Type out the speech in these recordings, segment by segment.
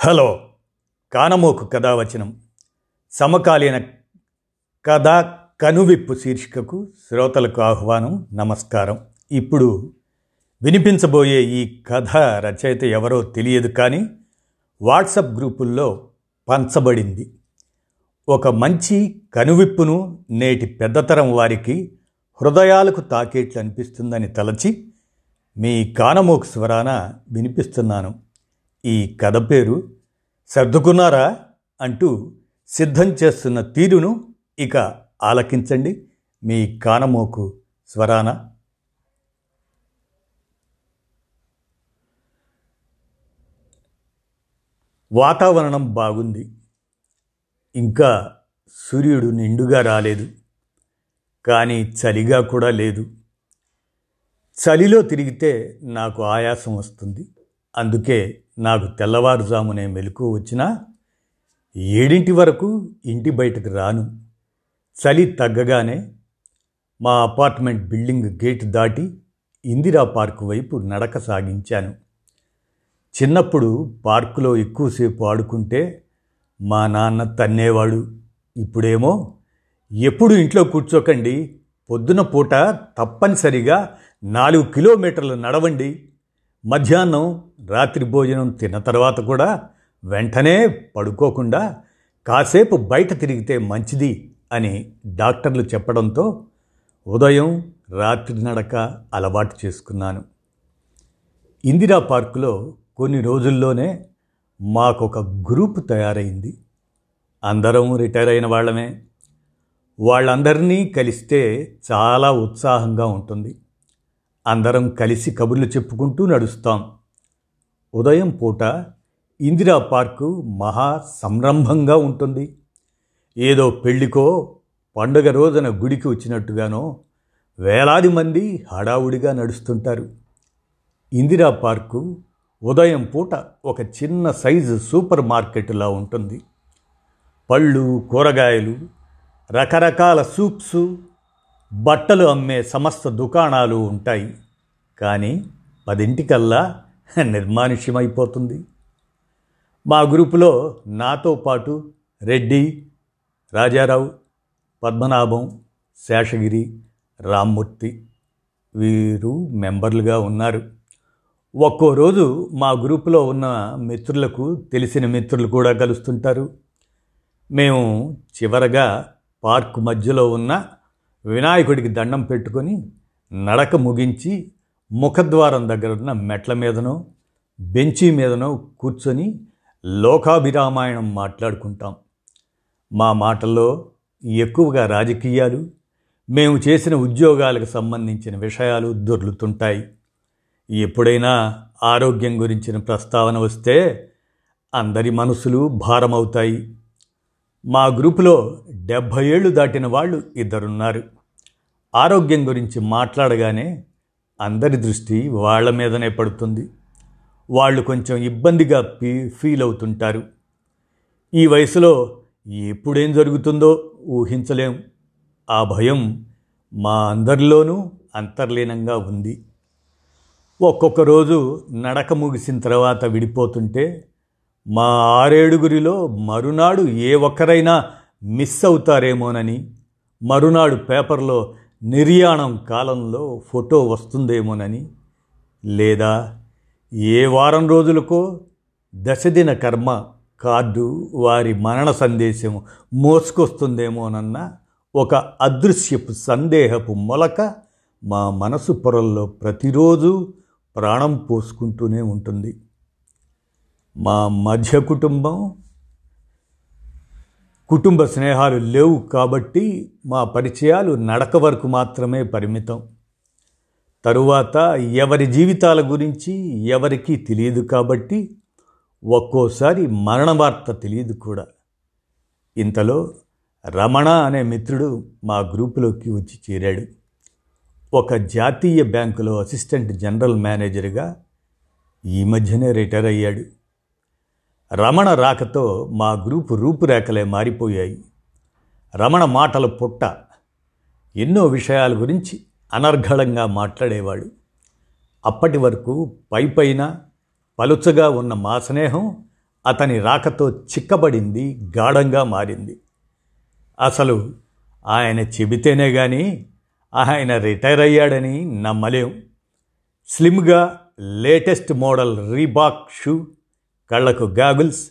Hello కానమోకు కథావచనం. సమకాలీన కథ కనువిప్పు శీర్షికకు శ్రోతలకు ఆహ్వానం నమస్కారం. ఇప్పుడు వినిపించబోయే ఈ కథ రచయిత ఎవరో తెలియదు కానీ వాట్సప్ గ్రూపుల్లో పంచబడింది. ఒక మంచి కనువిప్పును నేటి పెద్దతరం వారికి హృదయాలకు తాకేట్లు అనిపిస్తుందని తలచి మీ కానమోకు స్వరాన వినిపిస్తున్నాను. ఈ కథ పేరు సర్దుకున్నారా అంటూ సిద్ధం చేస్తున్న తీరును ఇక ఆలకించండి. మీ కానమోకు స్వరాన. వాతావరణం బాగుంది. ఇంకా సూర్యుడు నిండుగా రాలేదు. కానీ చలిగా కూడా లేదు. చలిలో తిరిగితే నాకు ఆయాసం వస్తుంది. అందుకే నాకు తెల్లవారుజామునే మెలకు వచ్చినా ఏడింటి వరకు ఇంటి బయటకు రాను. చలి తగ్గగానే మా అపార్ట్మెంట్ బిల్డింగ్ గేట్ దాటి ఇందిరా పార్కు వైపు నడక సాగించాను. చిన్నప్పుడు పార్కులో ఎక్కువసేపు ఆడుకుంటే మా నాన్న తన్నేవాడు. ఇప్పుడేమో ఎప్పుడు ఇంట్లో కూర్చోకండి పొద్దున పూట తప్పనిసరిగా నాలుగు కిలోమీటర్లు నడవండి మధ్యాహ్నం రాత్రి భోజనం తిన్న తర్వాత కూడా వెంటనే పడుకోకుండా కాసేపు బయట తిరిగితే మంచిది అని డాక్టర్లు చెప్పడంతో ఉదయం రాత్రి నడక అలవాటు చేసుకున్నాను. ఇందిరా పార్కులో కొన్ని రోజుల్లోనే మాకొక గ్రూప్ తయారైంది. అందరం రిటైర్ అయిన వాళ్ళమే. వాళ్ళందరినీ కలిస్తే చాలా ఉత్సాహంగా ఉంటుంది. అందరం కలిసి కబుర్లు చెప్పుకుంటూ నడుస్తాం. ఉదయం పూట ఇందిరా పార్కు మహా సంరంభంగా ఉంటుంది. ఏదో పెళ్ళికో పండుగ రోజున గుడికి వచ్చినట్టుగానో వేలాది మంది హడావుడిగా నడుస్తుంటారు. ఇందిరా పార్కు ఉదయం పూట ఒక చిన్న సైజు సూపర్ మార్కెట్లా ఉంటుంది. పళ్ళు కూరగాయలు రకరకాల సూప్సు బట్టలు అమ్మే సమస్త దుకాణాలు ఉంటాయి. కానీ పదింటికల్లా నిర్మానుష్యమైపోతుంది. మా గ్రూపులో నాతో పాటు రెడ్డి రాజారావు పద్మనాభం శేషగిరి రామ్మూర్తి వీరు మెంబర్లుగా ఉన్నారు. ఒక్కో రోజు మా గ్రూపులో ఉన్న మిత్రులకు తెలిసిన మిత్రులు కూడా కలుస్తుంటారు. మేము చివరగా పార్క్ మధ్యలో ఉన్న వినాయకుడికి దండం పెట్టుకొని నడక ముగించి ముఖద్వారం దగ్గర ఉన్న మెట్ల మీదనో బెంచి మీదనో కూర్చొని లోకాభిరామాయణం మాట్లాడుకుంటాం. మా మాటల్లో ఎక్కువగా రాజకీయాలు మేము చేసిన ఉద్యోగాలకు సంబంధించిన విషయాలు దొర్లుతుంటాయి. ఎప్పుడైనా ఆరోగ్యం గురించిన ప్రస్తావన వస్తే అందరి మనసులు భారమవుతాయి. మా గ్రూపులో డెబ్భై ఏళ్ళు దాటిన వాళ్ళు ఇద్దరున్నారు. ఆరోగ్యం గురించి మాట్లాడగానే అందరి దృష్టి వాళ్ళ మీదనే పడుతుంది. వాళ్ళు కొంచెం ఇబ్బందిగా ఫీ ఫీల్ అవుతుంటారు. ఈ వయసులో ఎప్పుడేం జరుగుతుందో ఊహించలేం. ఆ భయం మా అందరిలోనూ అంతర్లీనంగా ఉంది. ఒక్కొక్క రోజు నడక ముగిసిన తర్వాత విడిపోతుంటే మా ఆరేడుగురిలో మరునాడు ఏ ఒక్కరైనా మిస్ అవుతారేమోనని మరునాడు పేపర్లో నిర్యాణం కాలంలో ఫోటో వస్తుందేమోనని లేదా ఏ వారం రోజులకో దశదిన కర్మ కార్డు వారి మరణ సందేశం మోసుకొస్తుందేమోనన్న ఒక అదృశ్యపు సందేహపు మొలక మా మనసు పొరల్లో ప్రతిరోజు ప్రాణం పోసుకుంటూనే ఉంటుంది. మా మధ్య కుటుంబం కుటుంబ స్నేహాలు లేవు కాబట్టి మా పరిచయాలు నడక వరకు మాత్రమే పరిమితం. తరువాత ఎవరి జీవితాల గురించి ఎవరికీ తెలియదు కాబట్టి ఒక్కోసారి మరణ వార్త తెలియదు కూడా. ఇంతలో రమణ అనే మిత్రుడు మా గ్రూపులోకి వచ్చి చేరాడు. ఒక జాతీయ బ్యాంకులో అసిస్టెంట్ జనరల్ మేనేజర్గా ఈ మధ్యనే రిటైర్ అయ్యాడు. రమణ రాకతో మా గ్రూపు రూపురేఖలే మారిపోయాయి. రమణ మాటల పుట్ట ఎన్నో విషయాల గురించి అనర్ఘళంగా మాట్లాడేవాడు. అప్పటి వరకు పైపైన పలుచగా ఉన్న మా స్నేహం అతని రాకతో చిక్కబడింది గాఢంగా మారింది. అసలు ఆయన చెబితేనే కానీ ఆయన రిటైర్ అయ్యాడని నమ్మలేం. స్లిమ్గా లేటెస్ట్ మోడల్ రీబాక్ షూ కళ్ళకు గాగుల్స్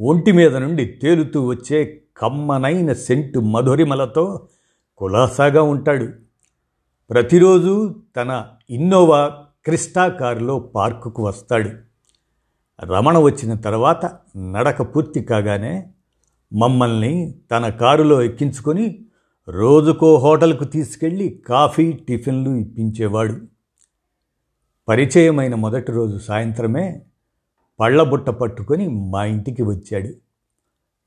ఒంటి మీద నుండి తేలుతూ వచ్చే కమ్మనైన సెంటు మధురిమలతో కులాసాగా ఉంటాడు. ప్రతిరోజు తన ఇన్నోవా క్రిస్టా కారులో పార్కుకు వస్తాడు. రమణ వచ్చిన తర్వాత నడక పూర్తి కాగానే మమ్మల్ని తన కారులో ఎక్కించుకొని రోజుకో హోటల్కు తీసుకెళ్ళి కాఫీ టిఫిన్లు ఇప్పించేవాడు. పరిచయమైన మొదటి రోజు సాయంత్రమే పళ్ళబుట్ట పట్టుకొని మా ఇంటికి వచ్చాడు.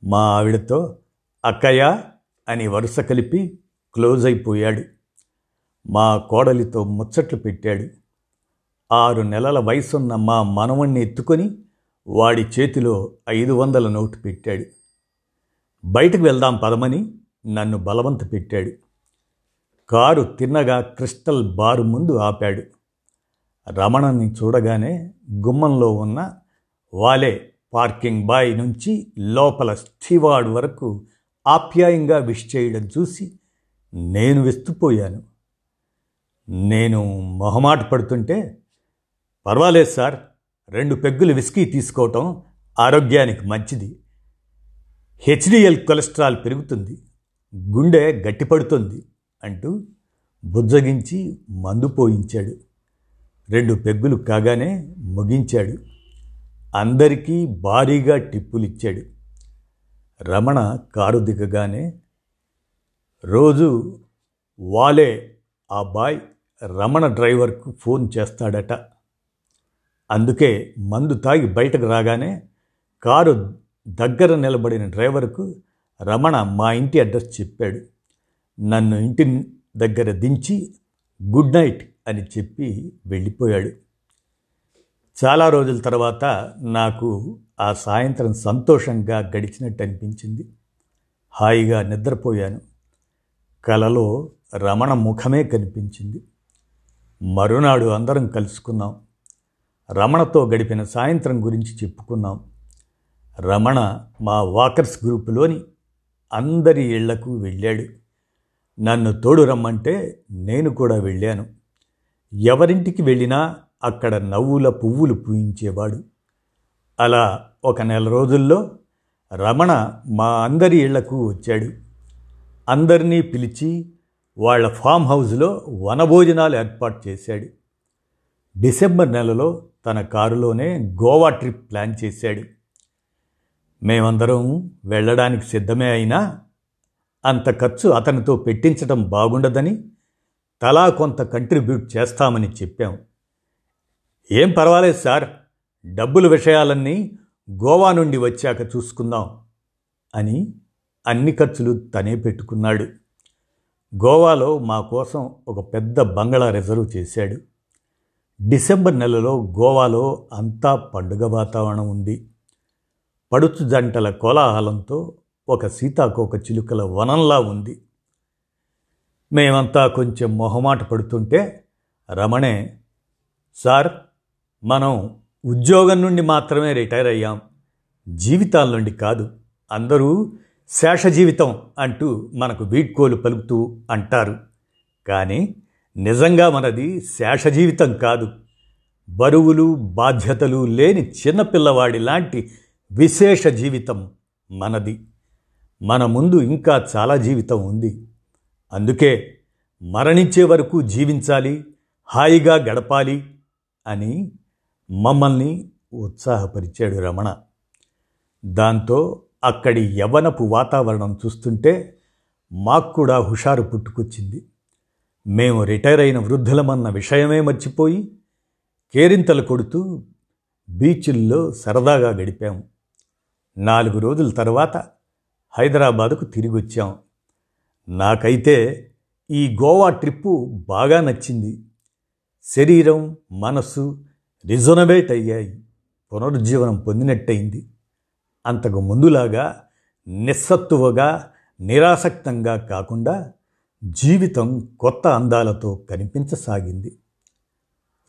మా ఆవిడతో అక్కయ్య అని వరుస కలిపి క్లోజ్ అయిపోయాడు. మా కోడలితో ముచ్చట్లు పెట్టాడు. ఆరు నెలల వయసున్న మా మనవణ్ణి ఎత్తుకొని వాడి చేతిలో ఐదు వందల నోటు పెట్టాడు. బయటకు వెళ్దాం పదమని నన్ను బలవంత పెట్టాడు. కారు తిన్నగా క్రిస్టల్ బారు ముందు ఆపాడు. రమణని చూడగానే గుమ్మంలో ఉన్న వాలే పార్కింగ్ బాయ్ నుంచి లోపల స్టీవార్డ్ వరకు ఆప్యాయంగా విష్ చేయడం చూసి నేను విస్తుపోయాను. నేను మొహమాట పడుతుంటే పర్వాలేదు సార్ రెండు పెగ్గులు విస్కీ తీసుకోవటం ఆరోగ్యానికి మంచిది. హెచ్డిఎల్ కొలెస్ట్రాల్ పెరుగుతుంది గుండె గట్టిపడుతుంది అంటూ బుజ్జగించి మందు పోయించాడు. రెండు పెగ్గులు కాగానే ముగించాడు. అందరికీ భారీగా టిప్పులిచ్చాడు. రమణ కారు దిగగానే రోజు వాలే ఆ బాయ్ రమణ డ్రైవర్కు ఫోన్ చేస్తాడట. అందుకే మందు తాగి బయటకు రాగానే కారు దగ్గర నిలబడిన డ్రైవర్కు రమణ మా ఇంటి అడ్రస్ చెప్పాడు. నన్ను ఇంటి దగ్గర దించి గుడ్ నైట్ అని చెప్పి వెళ్ళిపోయాడు. చాలా రోజుల తర్వాత నాకు ఆ సాయంత్రం సంతోషంగా గడిచినట్టు అనిపించింది. హాయిగా నిద్రపోయాను. కలలో రమణ ముఖమే కనిపించింది. మరునాడు అందరం కలుసుకున్నాం. రమణతో గడిపిన సాయంత్రం గురించి చెప్పుకున్నాం. రమణ మా వాకర్స్ గ్రూపులోని అందరి ఇళ్ళకు వెళ్ళాడు. నన్ను తోడు రమ్మంటే నేను కూడా వెళ్ళాను. ఎవరింటికి వెళ్ళినా అక్కడ నవ్వుల పువ్వులు పూయించేవాడు. అలా ఒక నెల రోజుల్లో రమణ మా అందరి ఇళ్ళకు వచ్చాడు. అందరినీ పిలిచి వాళ్ళ ఫామ్ హౌస్లో వనభోజనాలు ఏర్పాటు చేశాడు. డిసెంబర్ నెలలో తన కారులోనే గోవా ట్రిప్ ప్లాన్ చేశాడు. మేమందరం వెళ్ళడానికి సిద్ధమే అయినా అంత ఖర్చు అతనితో పెట్టించడం బాగుండదని తలా కొంత కంట్రిబ్యూట్ చేస్తామని చెప్పాం. ఏం పర్వాలేదు సార్. డబ్బుల విషయాలన్నీ గోవా నుండి వచ్చాక చూసుకుందాం అని అన్ని ఖర్చులు తనే పెట్టుకున్నాడు. గోవాలో మా కోసం ఒక పెద్ద బంగళా రిజర్వ్ చేశాడు. డిసెంబర్ నెలలో గోవాలో అంతా పండుగ వాతావరణం ఉంది. పడుచు జంటల కోలాహలంతో ఒక సీతాకోక చిలుకల వనంలా ఉంది. మేమంతా కొంచెం మొహమాట పడుతుంటే రమణే సార్ మనం ఉద్యోగం నుండి మాత్రమే రిటైర్ అయ్యాం. జీవితాల నుండి కాదు. అందరూ శేష జీవితం అంటూ మనకు వీడ్కోలు పలుకుతూ అంటారు. కానీ నిజంగా మనది శేష జీవితం కాదు. బరువులు బాధ్యతలు లేని చిన్నపిల్లవాడి లాంటి విశేష జీవితం మనది. మన ముందు ఇంకా చాలా జీవితం ఉంది. అందుకే మరణించే వరకు జీవించాలి హాయిగా గడపాలి అని మమ్మల్ని ఉత్సాహపరిచాడు రమణ. దాంతో అక్కడి యవనపు వాతావరణం చూస్తుంటే మాకు కూడా హుషారు పుట్టుకొచ్చింది. మేము రిటైర్ అయిన వృద్ధులమన్న విషయమే మర్చిపోయి కేరింతలు కొడుతూ బీచ్ల్లో సరదాగా గడిపాము నాలుగు రోజుల తర్వాత హైదరాబాదుకు తిరిగి వచ్చాం నాకైతే ఈ గోవా ట్రిప్పు బాగా నచ్చింది. శరీరం మనస్సు రిజొనవేట్ అయ్యాయి. పునరుజ్జీవనం పొందినట్టయింది. అంతకు ముందులాగా నిస్సత్తువగా నిరాసక్తంగా కాకుండా జీవితం కొత్త అందాలతో కనిపించసాగింది.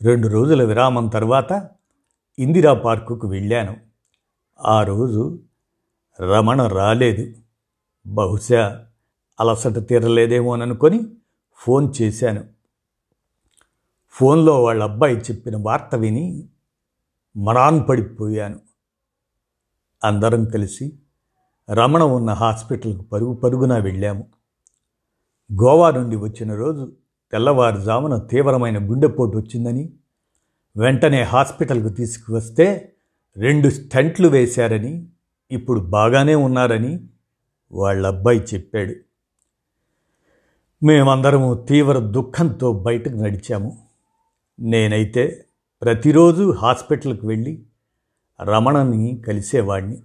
రెండు రోజుల విరామం తర్వాత ఇందిరా పార్కుకు వెళ్ళాను. ఆ రోజు రమణ రాలేదు. బహుశా అలసట తీరలేదేమోననుకొని ఫోన్ చేశాను. ఫోన్లో వాళ్ళ అబ్బాయి చెప్పిన వార్త విని మరాన్ పడిపోయాను. అందరం కలిసి రమణ ఉన్న హాస్పిటల్కు పరుగు పరుగున వెళ్ళాము. గోవా నుండి వచ్చిన రోజు తెల్లవారుజామున తీవ్రమైన గుండెపోటు వచ్చిందని వెంటనే హాస్పిటల్కు తీసుకువస్తే రెండు స్టంట్లు వేశారని ఇప్పుడు బాగానే ఉన్నారని వాళ్ళ అబ్బాయి చెప్పాడు. మేమందరము తీవ్ర దుఃఖంతో బయటకు నడిచాము. నేనైతే ప్రతిరోజు హాస్పిటల్కి వెళ్ళి రమణని కలిసేవాడిని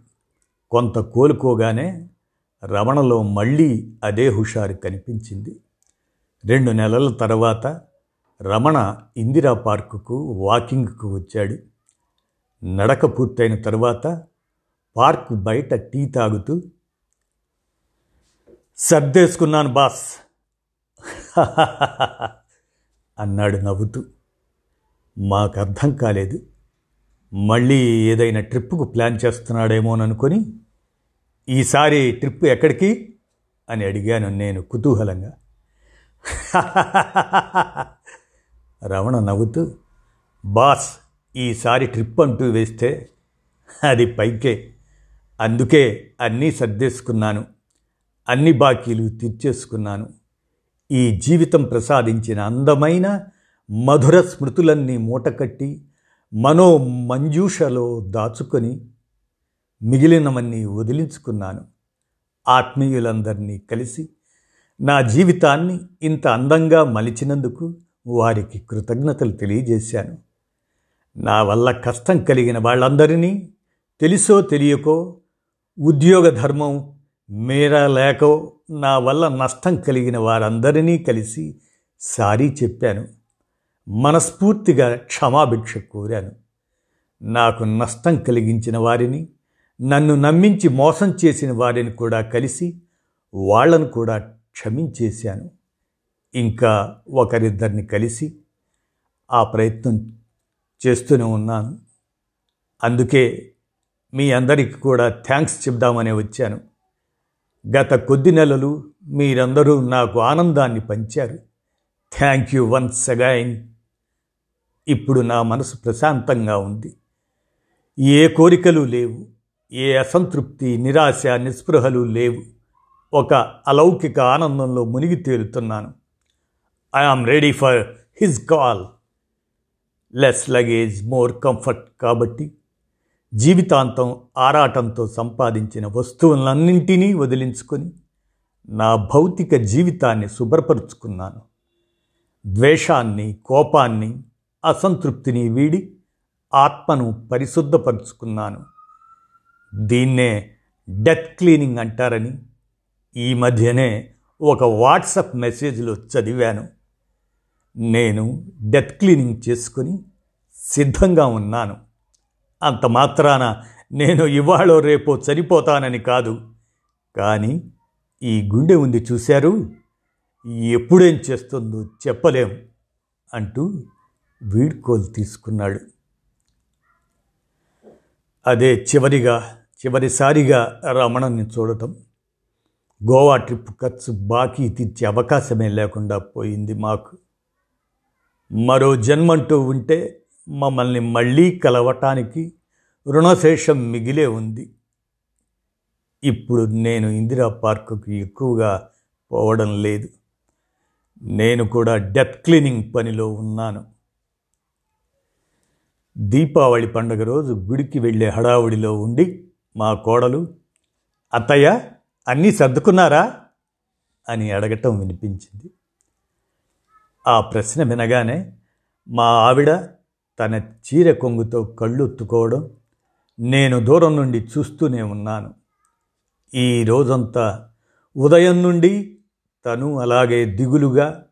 కొంత కోలుకోగానే రమణలో మళ్ళీ అదే హుషారు కనిపించింది. రెండు నెలల తర్వాత రమణ ఇందిరా పార్కుకు వాకింగ్కు వచ్చాడు. నడక పూర్తయిన తర్వాత పార్క్ బయట టీ తాగుతూ సర్దేసుకున్నాను బాస్. అన్నాడు నవ్వుతూ. మాకు అర్థం కాలేదు. మళ్ళీ ఏదైనా ట్రిప్పుకు ప్లాన్ చేస్తున్నాడేమోననుకొని ఈసారి ట్రిప్ ఎక్కడికి? అని అడిగాను నేను కుతూహలంగా. రమణ నవ్వుతూ బాస్ ఈసారి ట్రిప్ అంటూ వేస్తే అది పైకే. అందుకే అన్నీ సర్దేసుకున్నాను. అన్ని బాకీలు తీర్చేసుకున్నాను. ఈ జీవితం ప్రసాదించిన అందమైన మధుర స్మృతులన్నీ మూటకట్టి మనో మంజూషలో దాచుకొని మిగిలినవన్నీ వదిలించుకున్నాను. ఆత్మీయులందరినీ కలిసి నా జీవితాన్ని ఇంత అందంగా మలిచినందుకు వారికి కృతజ్ఞతలు తెలియజేశాను. నా వల్ల కష్టం కలిగిన వాళ్ళందరినీ తెలుసో తెలియకో ఉద్యోగ ధర్మం మేరా లేకో నా వల్ల నష్టం కలిగిన వారందరినీ కలిసి సారీ చెప్పాను. మనస్ఫూర్తిగా క్షమాభిక్ష కోరాను. నాకు నష్టం కలిగించిన వారిని నన్ను నమ్మించి మోసం చేసిన వారిని కూడా కలిసి వాళ్ళను కూడా క్షమించేశాను. ఇంకా ఒకరిద్దరిని కలిసి ఆ ప్రయత్నం చేస్తూనే ఉన్నాను. అందుకే మీ అందరికీ కూడా థ్యాంక్స్ చెప్దామని వచ్చాను. గత కొద్ది నెలలు మీరందరూ నాకు ఆనందాన్ని పంచారు. Thank you once again. ఇప్పుడు నా మనసు ప్రశాంతంగా ఉంది. ఏ కోరికలు లేవు. ఏ అసంతృప్తి నిరాశ నిస్పృహలు లేవు. ఒక అలౌకిక ఆనందంలో మునిగి తేలుతున్నాను. I am ready for his call less luggage more comfort కాబట్టి జీవితాంతం ఆరాటంతో సంపాదించిన వస్తువులన్నింటినీ వదిలించుకొని నా భౌతిక జీవితాన్ని శుభ్రపరుచుకున్నాను. ద్వేషాన్ని కోపాన్ని అసంతృప్తిని వీడి ఆత్మను పరిశుద్ధపరుచుకున్నాను. దీన్నే డెత్ క్లీనింగ్ అంటారని ఈ మధ్యనే ఒక వాట్సప్ మెసేజ్లో చదివాను. నేను డెత్ క్లీనింగ్ చేసుకొని సిద్ధంగా ఉన్నాను. అంత మాత్రాన నేను ఇవాళో రేపో చనిపోతానని కాదు. కానీ ఈ గుండె ఉంది చూశారు? ఎప్పుడేం చేస్తుందో చెప్పలేం అంటూ వీడ్కోలు తీసుకున్నాడు. అదే చివరిగా చివరిసారిగా రమణని చూడటం. గోవా ట్రిప్ ఖర్చు బాకీ తీర్చే అవకాశమే లేకుండా పోయింది మాకు. మరో జన్మంటూ ఉంటే మమ్మల్ని మళ్ళీ కలవటానికి రుణశేషం మిగిలే ఉంది. ఇప్పుడు నేను ఇందిరా పార్కుకు ఎక్కువగా పోవడం లేదు. నేను కూడా డెత్ క్లీనింగ్ పనిలో ఉన్నాను. దీపావళి పండుగ రోజు గుడికి వెళ్ళే హడావుడిలో ఉండి మా కోడలు అత్తయ్య అన్నీ సర్దుకున్నారా? అని అడగటం వినిపించింది. ఆ ప్రశ్న వినగానే మా ఆవిడ తన చీర కొంగుతో కళ్ళొత్తుకోవడం నేను దూరం నుండి చూస్తూనే ఉన్నాను. ఈ రోజంతా ఉదయం నుండి తను అలాగే దిగులుగా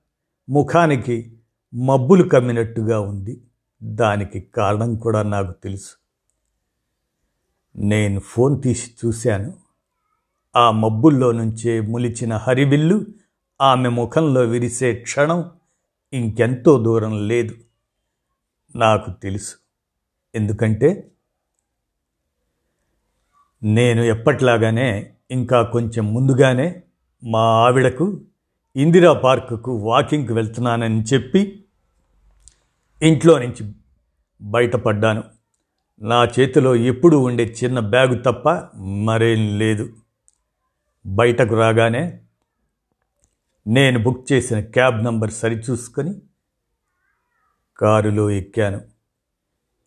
ముఖానికి మబ్బులు కమ్మినట్టుగా ఉంది. దానికి కారణం కూడా నాకు తెలుసు. నేను ఫోన్ తీసి చూశాను. ఆ మబ్బుల్లో నుంచే ములిచిన హరివిల్లు ఆమె ముఖంలో విరిసే క్షణం ఇంకెంతో దూరం లేదు. నాకు తెలుసు. ఎందుకంటే నేను ఎప్పట్లాగానే ఇంకా కొంచెం ముందుగానే మా ఆవిడకు ఇందిరా పార్కుకు వాకింగ్కి వెళ్తున్నానని చెప్పి ఇంట్లో నుంచి బయటపడ్డాను. నా చేతిలో ఎప్పుడు ఉండే చిన్న బ్యాగు తప్ప మరేం లేదు. బయటకు రాగానే నేను బుక్ చేసిన క్యాబ్ నంబర్ సరిచూసుకొని కారులో ఎక్కాను.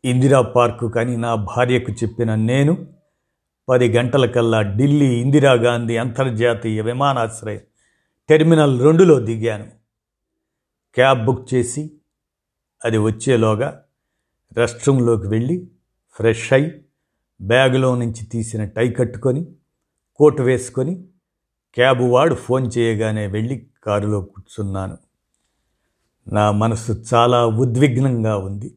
ఇందిరా పార్కు కానీ నా భార్యకు చెప్పిన నేను పది గంటలకల్లా ఢిల్లీ ఇందిరాగాంధీ అంతర్జాతీయ విమానాశ్రయం టెర్మినల్ రెండులో దిగాను. క్యాబ్ బుక్ చేసి అది వచ్చేలోగా రెస్ట్ రూమ్లోకి వెళ్ళి ఫ్రెష్ అయి బ్యాగులో నుంచి తీసిన టై కట్టుకొని కోటు వేసుకొని క్యాబ్ వాడు ఫోన్ చేయగానే వెళ్ళి కారులో కూర్చున్నాను. నా మనసు చాలా ఉద్విగ్నంగా ఉంది.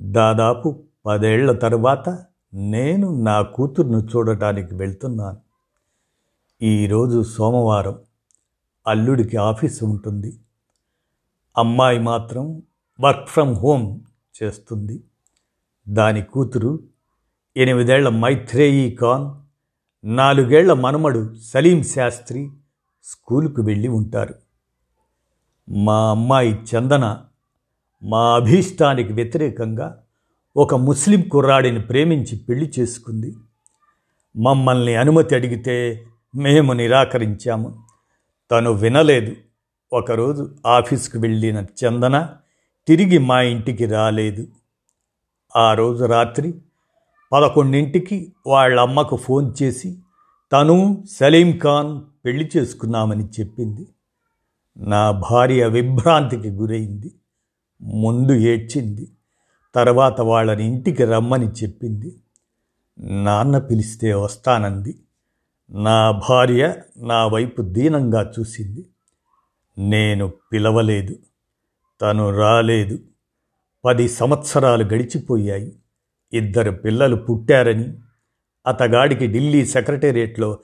దాదాపు పదేళ్ళ తరువాత నేను నా కూతుర్ను చూడటానికి వెళ్తున్నాను. ఈరోజు సోమవారం అల్లుడికి ఆఫీసు ఉంటుంది. అమ్మాయి మాత్రం వర్క్ ఫ్రమ్ హోమ్ చేస్తుంది. దాని కూతురు ఎనిమిదేళ్ళ మైత్రేయి ఖాన్ నాలుగేళ్ళ మనమడు సలీం శాస్త్రి స్కూలుకు వెళ్ళి ఉంటారు. మా అమ్మాయి చందన మా అభీష్టానికి వ్యతిరేకంగా ఒక ముస్లిం కుర్రాడిని ప్రేమించి పెళ్ళి చేసుకుంది. మమ్మల్ని అనుమతి అడిగితే మేము నిరాకరించాము. తను వినలేదు. ఒకరోజు ఆఫీస్కి వెళ్ళిన చందన తిరిగి మా ఇంటికి రాలేదు. ఆ రోజు రాత్రి పదకొండింటికి వాళ్ళ అమ్మకు ఫోన్ చేసి తను సలీం ఖాన్ పెళ్ళి చేసుకున్నామని చెప్పింది. నా భార్య విభ్రాంతికి గురైంది. ముందు ఏడ్చింది. తర్వాత వాళ్ళని ఇంటికి రమ్మని చెప్పింది. నాన్న పిలిస్తే వస్తానంది. నా భార్య నా వైపు దీనంగా చూసింది. నేను పిలవలేదు. తను రాలేదు. పది సంవత్సరాలు గడిచిపోయాయి. ఇద్దరు పిల్లలు పుట్టారని అతగాడికి ఢిల్లీ సెక్రటేరియట్లో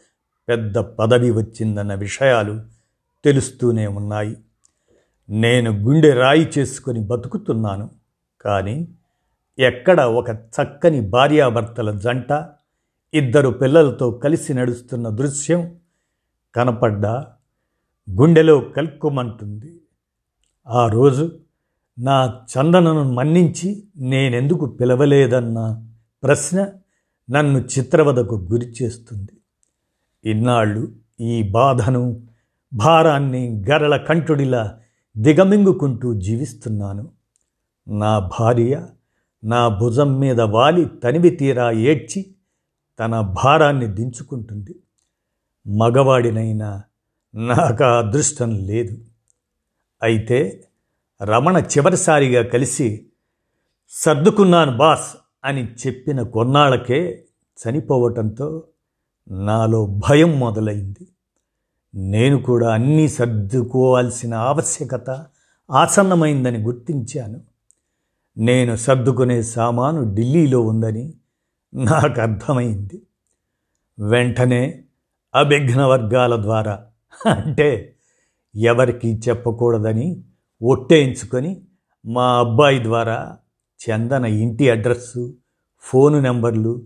పెద్ద పదవి వచ్చిందన్న విషయాలు తెలుస్తూనే ఉన్నాయి. నేను గుండె రాయి చేసుకొని బతుకుతున్నాను. కానీ ఎక్కడ ఒక చక్కని భార్యాభర్తల జంట ఇద్దరు పిల్లలతో కలిసి నడుస్తున్న దృశ్యం కనపడ్డా గుండెలో కలుక్కుమంటుంది. ఆ రోజు నా చందనను మన్నించి నేనెందుకు పిలవలేదన్న ప్రశ్న నన్ను చిత్రవదకు గురి చేస్తుంది. ఇన్నాళ్ళు ఈ బాధను భారాన్ని గరళ కంఠుడిలా దిగమింగుకుంటూ జీవిస్తున్నాను. నా భార్య నా భుజం మీద వాలి తనివి తీరా ఏడ్చి తన భారాన్ని దించుకుంటుంది. మగవాడినైనా నాకు అదృష్టం లేదు. అయితే రమణ చివరిసారిగా కలిసి సర్దుకున్నాను బాస్ అని చెప్పిన కొన్నాళ్ళకే చనిపోవటంతో నాలో భయం మొదలైంది. నేను కూడా అన్నీ సర్దుకోవాల్సిన ఆవశ్యకత ఆసన్నమైందని గుర్తించాను. నేను సర్దుకునే సామాను ఢిల్లీలో ఉందని నాకు అర్థమైంది. వెంటనే అభిఘ్న వర్గాల ద్వారా అంటే ఎవరికి చెప్పకూడదని ఒట్టేయించుకొని మా అబ్బాయి ద్వారా చందన ఇంటి అడ్రస్సు ఫోను నెంబర్లు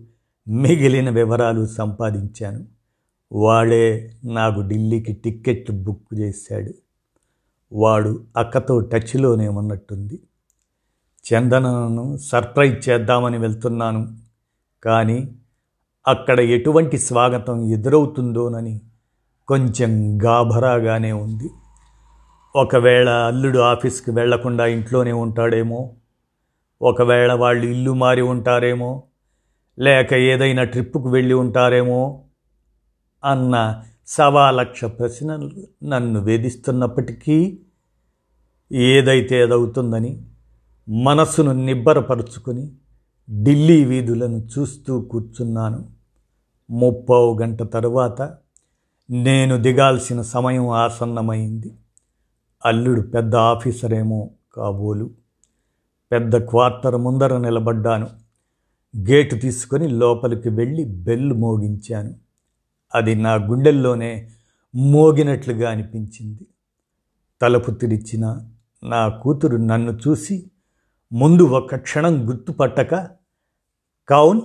మిగిలిన వివరాలు సంపాదించాను. వాడే నాకు ఢిల్లీకి టిక్కెట్ బుక్ చేశాడు. వాడు అక్కతో టచ్లోనే ఉన్నట్టుంది. చందనను సర్ప్రైజ్ చేద్దామని వెళ్తున్నాను. కానీ అక్కడ ఎటువంటి స్వాగతం ఎదురవుతుందోనని కొంచెం గాభరాగానే ఉంది. ఒకవేళ అల్లుడు ఆఫీస్కి వెళ్ళకుండా ఇంట్లోనే ఉంటాడేమో ఒకవేళ వాళ్ళు ఇల్లు మారి ఉంటారేమో లేక ఏదైనా ట్రిప్పుకు వెళ్ళి ఉంటారేమో అన్న సవాలక్ష ప్రశ్నలు నన్ను వేధిస్తున్నప్పటికీ ఏదైతే ఏదవుతుందని మనస్సును నిబ్బరపరుచుకొని ఢిల్లీ వీధులను చూస్తూ కూర్చున్నాను. ముప్పావు గంట తరువాత నేను దిగాల్సిన సమయం ఆసన్నమైంది. అల్లుడు పెద్ద ఆఫీసరేమో కాబోలు. పెద్ద క్వార్టర్ ముందర నిలబడ్డాను. గేటు తీసుకొని లోపలికి వెళ్ళి బెల్ మోగించాను. అది నా గుండెల్లోనే మోగినట్లుగా అనిపించింది. తలుపు తెరిచిన నా కూతురు నన్ను చూసి ముందు ఒక క్షణం గుర్తుపట్టక కౌన్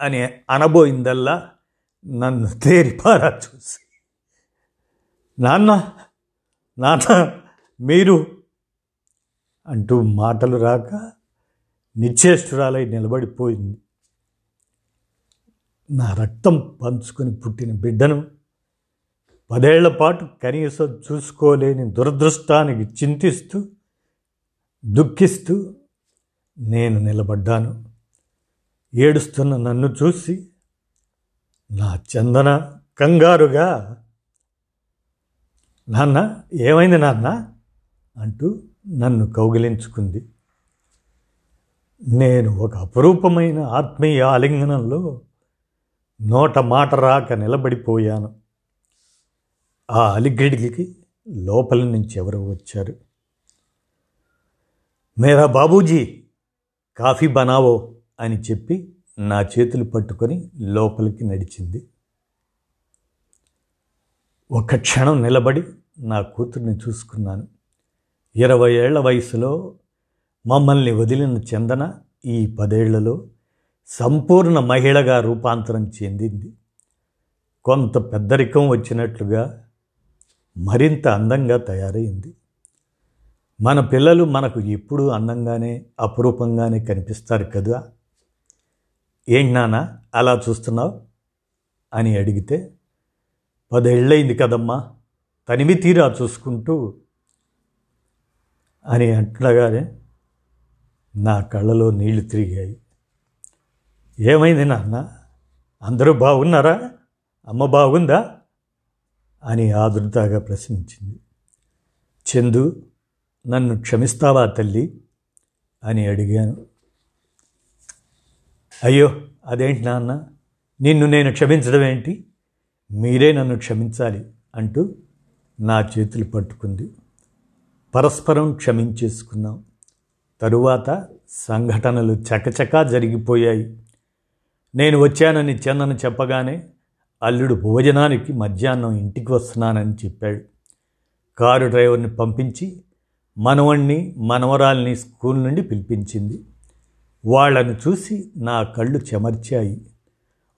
అని అనబోయిందల్లా నన్ను తేరిపారా చూసి. నాన్న నాన్న మీరు అంటూ మాటలు రాక నిశ్చేష్టురాలై నిలబడిపోయింది. నా రక్తం పంచుకొని పుట్టిన బిడ్డను పదేళ్ళ పాటు కనీసం చూసుకోలేని దురదృష్టానికి చింతిస్తూ దుఃఖిస్తూ నేను నిలబడ్డాను. ఏడుస్తున్న నన్ను చూసి నా చందన కంగారుగా నాన్న ఏమైంది నాన్న? అంటూ నన్ను కౌగిలించుకుంది. నేను ఒక అపురూపమైన ఆత్మీయ ఆలింగనంలో నోట మాట రాక నిలబడిపోయాను. ఆ అలిగ్రిడికి లోపల నుంచి ఎవరో వచ్చారు. మేరా బాబూజీ కాఫీ బనావో అని చెప్పి నా చేతులు పట్టుకొని లోపలికి నడిచింది. ఒక క్షణం నిలబడి నా కూతుర్ని చూసుకున్నాను. ఇరవై ఏళ్ళ వయసులో మమ్మల్ని వదిలిన చందన ఈ పదేళ్ళలో సంపూర్ణ మహిళగా రూపాంతరం చెందింది. కొంత పెద్దరికం వచ్చినట్లుగా మరింత అందంగా తయారైంది. మన పిల్లలు మనకు ఎప్పుడూ అందంగానే అపురూపంగానే కనిపిస్తారు కదా. ఏంటి నాన్న అలా చూస్తున్నావు? అని అడిగితే పదేళ్ళయింది కదమ్మా తనివి తీరా చూసుకుంటూ అని అంటుండగానే నా కళ్ళలో నీళ్ళు తిరిగాయి. ఏమైంది నాన్న అందరూ బాగున్నారా? అమ్మ బాగుందా? అని ఆదుర్దాగా ప్రశ్నించింది. చందు నన్ను క్షమిస్తావా తల్లి? అని అడిగాను. అయ్యో అదేంటి నాన్న? నిన్ను నేను క్షమించడం ఏంటి? మీరే నన్ను క్షమించాలి అంటూ నా చేతులు పట్టుకుంది. పరస్పరం క్షమించేసుకున్నాం. తరువాత సంఘటనలు చకచకా జరిగిపోయాయి. నేను వచ్చానని చందన చెప్పగానే అల్లుడు భోజనానికి మధ్యాహ్నం ఇంటికి వస్తున్నానని చెప్పాడు. కారు డ్రైవర్ని పంపించి మనవణ్ణి మనవరాల్ని స్కూల్ నుండి పిలిపించింది. వాళ్ళను చూసి నా కళ్ళు చెమర్చాయి.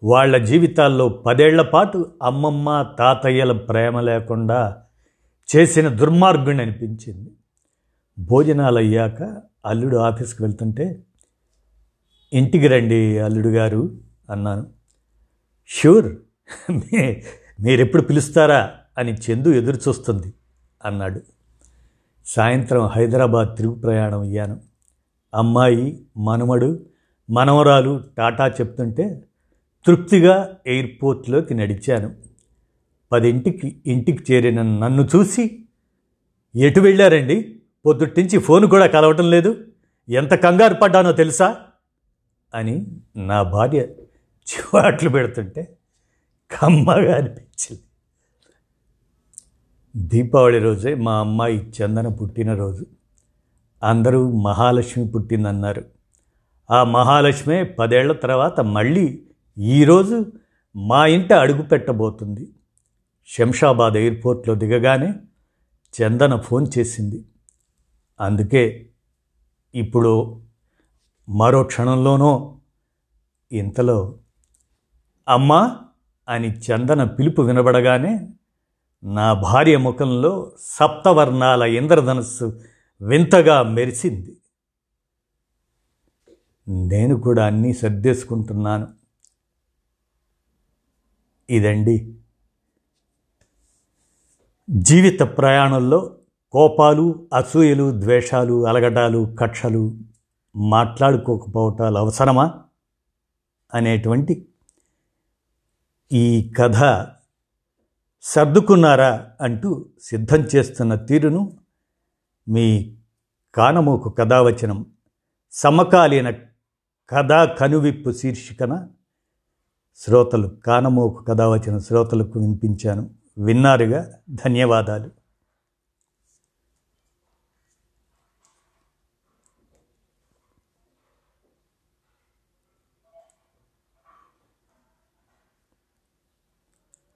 వాళ్ళ జీవితాల్లో పదేళ్ళ పాటు అమ్మమ్మ తాతయ్యల ప్రేమ లేకుండా చేసిన దుర్మార్గుని అనిపించింది. భోజనాలు అయ్యాక అల్లుడు ఆఫీస్కి వెళ్తుంటే ఇంటికి రండి అల్లుడు గారు అన్నాను. షూర్ మీరెప్పుడు పిలుస్తారా? అని చందు ఎదురు చూస్తుంది అన్నాడు. సాయంత్రం హైదరాబాద్ తిరుగు ప్రయాణం అయ్యాను. అమ్మాయి మనమడు మనవరాలు టాటా చెప్తుంటే తృప్తిగా ఎయిర్పోర్ట్లోకి నడిచాను. పదింటికి ఇంటికి చేరిన నన్ను చూసి ఎటు వెళ్ళారండి? పొద్దుట్టించి ఫోన్ కూడా కలవటం లేదు. ఎంత కంగారు పడ్డానో తెలుసా? అని నా భార్య చివాట్లు పెడుతుంటే కమ్మగా అనిపించింది. దీపావళి రోజే మా అమ్మాయి చందన పుట్టినరోజు. అందరూ మహాలక్ష్మి పుట్టిందన్నారు. ఆ మహాలక్ష్మే పదేళ్ళ తర్వాత మళ్ళీ ఈరోజు మా ఇంట అడుగు పెట్టబోతుంది. శంషాబాద్ ఎయిర్పోర్ట్లో దిగగానే చందన ఫోన్ చేసింది. అందుకే ఇప్పుడు మరో క్షణంలోనో ఇంతలో అమ్మా అని చందన పిలుపు వినబడగానే నా భార్య ముఖంలో సప్తవర్ణాల ఇంద్రధనస్సు వింతగా మెరిసింది. నేను కూడా అన్నీ సర్దేసుకుంటున్నాను. ఇదండి. జీవిత ప్రయాణంలో కోపాలు అసూయలు ద్వేషాలు అలగటాలు కక్షలు మాట్లాడుకోకపోవటాలు అవసరమా? అనేటువంటి ఈ కథ సర్దుకున్నారా అంటూ సిద్ధం చేస్తున్న తీరును మీ కానమూకు కథావచనం సమకాలీన కథా కనువిప్పు శీర్షికన శ్రోతలు కానమూకు కథావచన శ్రోతలకు వినిపించాను. విన్నారుగా ధన్యవాదాలు.